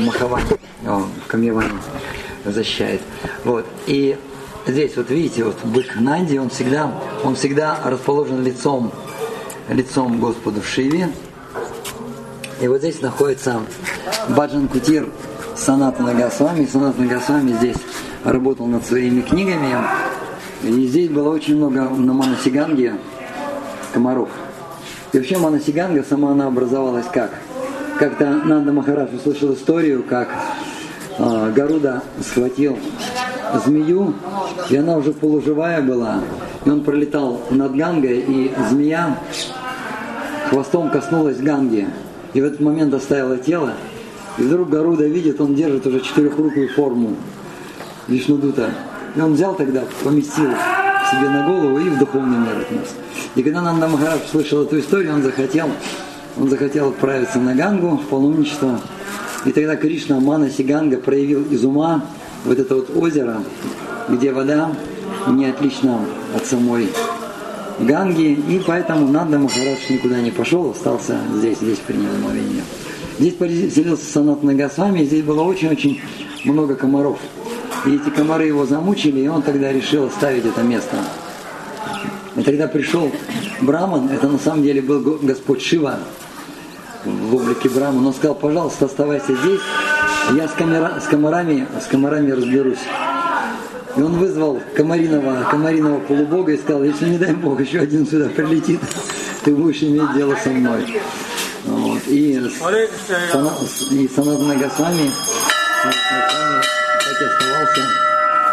Махавани, Камьявани защищает. Вот. И здесь вот видите, вот бык Нанди, он всегда, он всегда расположен лицом, лицом Господу в Шиве. И вот здесь находится Баджан Кутир Санат Нагасвами. Санат Нагасвами здесь работал над своими книгами. И здесь было очень много на Манасиганге комаров. И вообще Манасиганга сама она образовалась как? Как-то Нанда Махарадж услышал историю, как э, Гаруда схватил змею, и она уже полуживая была. И он пролетал над Гангой, и змея хвостом коснулась Ганги. И в этот момент оставила тело. И вдруг Гаруда видит, он держит уже четырехрукую форму Вишнудута. И он взял тогда, поместил себе на голову и в духовный мир отнес. И когда Нанда Махарадж слышал эту историю, он захотел, он захотел отправиться на Гангу в паломничество. И тогда Кришна Мана Сиганга проявил из ума вот это вот озеро, где вода не отлична от самой Ганги, и поэтому Нанда Махарадж никуда не пошел, остался здесь, здесь принял омовение. Здесь поселился Санат Нагасвами, и здесь было очень-очень много комаров. И эти комары его замучили, и он тогда решил оставить это место. И тогда пришел Браман, это на самом деле был Господь Шива в облике Брамана. Он сказал, пожалуйста, оставайся здесь, я с, комара, с, комарами, с комарами разберусь. И он вызвал комариного, комариного полубога и сказал, если не дай Бог, еще один сюда прилетит, ты будешь иметь дело со мной. Вот. И, Сана, и Санат Нагасвами, оставался,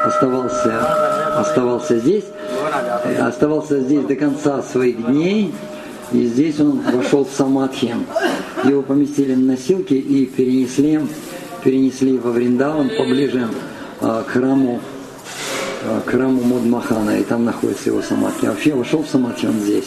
оставался, оставался здесь, оставался здесь до конца своих дней, и здесь он вошел в Самадхи. Его поместили на носилки и перенесли, перенесли во Вриндаван поближе а, к храму к храму Мудмахана, и там находится его самадхи. А вообще вошел в самадхи он здесь.